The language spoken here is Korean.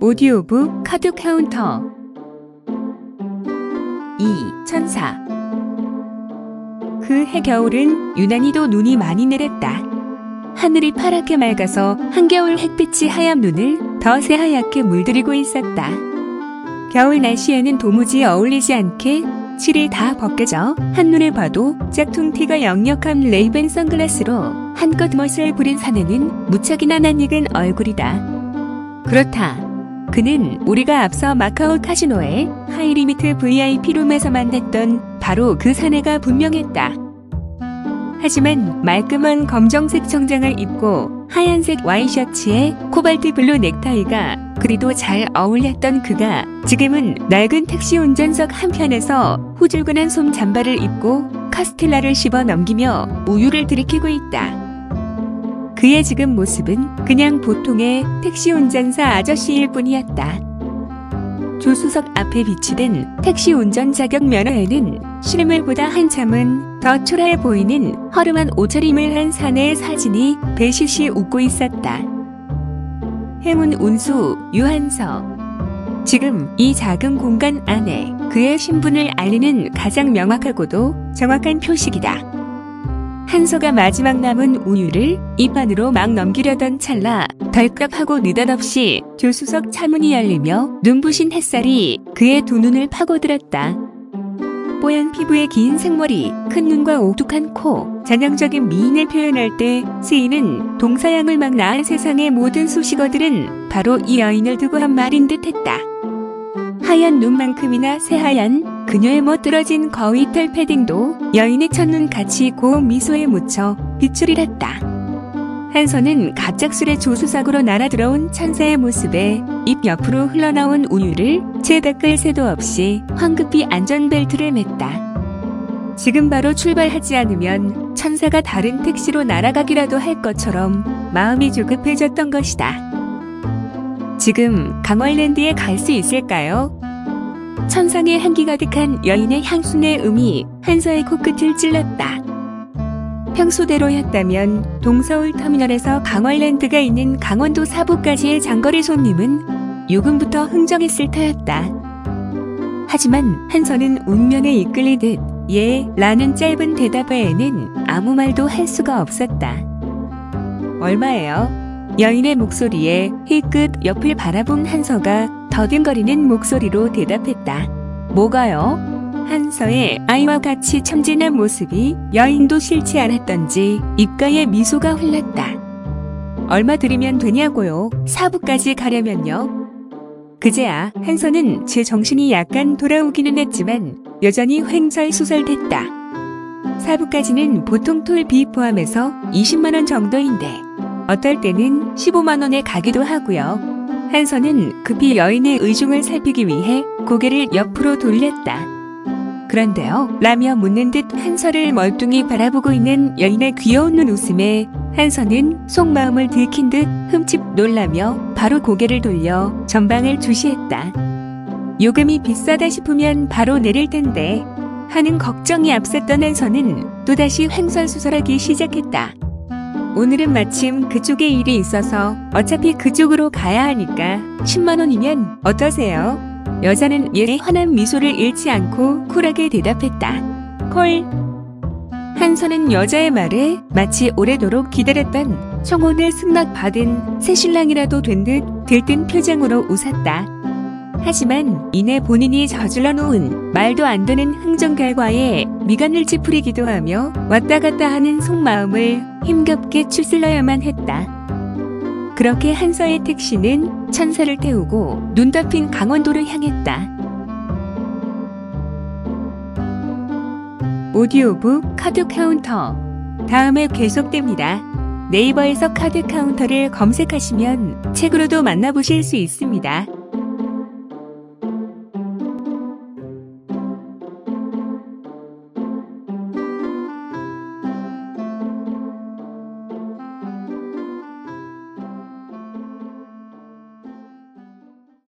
오디오 북 카드 카운터 2. 천사 그 해 겨울은 유난히도 눈이 많이 내렸다. 하늘이 파랗게 맑아서 한겨울 햇빛이 하얀 눈을 더 새하얗게 물들이고 있었다. 겨울 날씨에는 도무지 어울리지 않게 칠이 다 벗겨져 한눈에 봐도 짝퉁 티가 역력한 레이밴 선글라스로 한껏 멋을 부린 사내는 무척이나 낯익은 얼굴이다. 그렇다. 그는 우리가 앞서 마카오 카지노의 high limit VIP 룸에서 만났던 바로 그 사내가 분명했다. 하지만 말끔한 검정색 정장을 입고 하얀색 와이셔츠에 코발트 블루 넥타이가 그리도 잘 어울렸던 그가 지금은 낡은 택시 운전석 한편에서 후줄근한 솜 잠바를 입고 카스텔라를 씹어 넘기며 우유를 들이키고 있다. 그의 지금 모습은 그냥 보통의 택시 운전사 아저씨일 뿐이었다. 조수석 앞에 비치된 택시 운전 자격 면허에는 실물보다 한참은 더 초라해 보이는 허름한 옷차림을 한 사내의 사진이 배시시 웃고 있었다. 행운 운수 유한서 지금 이 작은 공간 안에 그의 신분을 알리는 가장 명확하고도 정확한 표식이다. 한서가 마지막 남은 우유를 입 안으로 막 넘기려던 찰나 덜컥하고 느닷없이 조수석 차문이 열리며 눈부신 햇살이 그의 두 눈을 파고들었다. 뽀얀 피부의 긴 생머리, 큰 눈과 오뚝한 코, 전형적인 미인을 표현할 때 쓰이는 동서양을 막 낳은 세상의 모든 수식어들은 바로 이 여인을 두고 한 말인 듯 했다. 하얀 눈만큼이나 새하얀 그녀의 멋들어진 거위 털 패딩도 여인의 첫눈 같이 고운 미소에 묻혀 빛을 잃었다. 한선은 갑작스레 조수석으로 날아들어온 천사의 모습에 입 옆으로 흘러나온 우유를 채 닦을 새도 없이 황급히 안전벨트를 맸다. 지금 바로 출발하지 않으면 천사가 다른 택시로 날아가기라도 할 것처럼 마음이 조급해졌던 것이다. 지금 강월랜드에 갈 수 있을까요? 천상의 향기 가득한 여인의 향순의 음이 한서의 코끝을 찔렀다. 평소대로였다면 동서울 터미널에서 강월랜드가 있는 강원도 사부까지의 장거리 손님은 요금부터 흥정했을 터였다. 하지만 한서는 운명에 이끌리듯 예 라는 짧은 대답 외에는 아무 말도 할 수가 없었다. 얼마예요? 여인의 목소리에 힐끗 옆을 바라본 한서가 더듬거리는 목소리로 대답했다. 뭐가요? 한서의 아이와 같이 참진한 모습이 여인도 싫지 않았던지 입가에 미소가 흘렀다. 얼마 드리면 되냐고요? 사부까지 가려면요. 그제야 한서는 제 정신이 약간 돌아오기는 했지만 여전히 횡설수설됐다. 사부까지는 보통 톨비 포함해서 20만원 정도인데 어떨 때는 15만원에 가기도 하고요. 한서는 급히 여인의 의중을 살피기 위해 고개를 옆으로 돌렸다. 그런데요, 라며 묻는 듯 한서를 멀뚱히 바라보고 있는 여인의 귀여운 눈 웃음에 한서는 속마음을 들킨 듯 흠칫 놀라며 바로 고개를 돌려 전방을 주시했다. 요금이 비싸다 싶으면 바로 내릴 텐데 하는 걱정이 앞섰던 한서는 또다시 횡설수설하기 시작했다. 오늘은 마침 그쪽에 일이 있어서 어차피 그쪽으로 가야 하니까 10만원이면 어떠세요? 여자는 예의 환한 미소를 잃지 않고 쿨하게 대답했다. 콜. 한선은 여자의 말에 마치 오래도록 기다렸던 청혼을 승낙받은 새 신랑이라도 된 듯 들뜬 표정으로 웃었다. 하지만 이내 본인이 저질러 놓은 말도 안 되는 흥정 결과에 미간을 찌푸리기도 하며 왔다 갔다 하는 속마음을 힘겹게 추슬러야만 했다. 그렇게 한서의 택시는 천사를 태우고 눈 덮인 강원도를 향했다. 오디오북 카드 카운터 다음에 계속됩니다. 네이버에서 카드 카운터를 검색하시면 책으로도 만나보실 수 있습니다.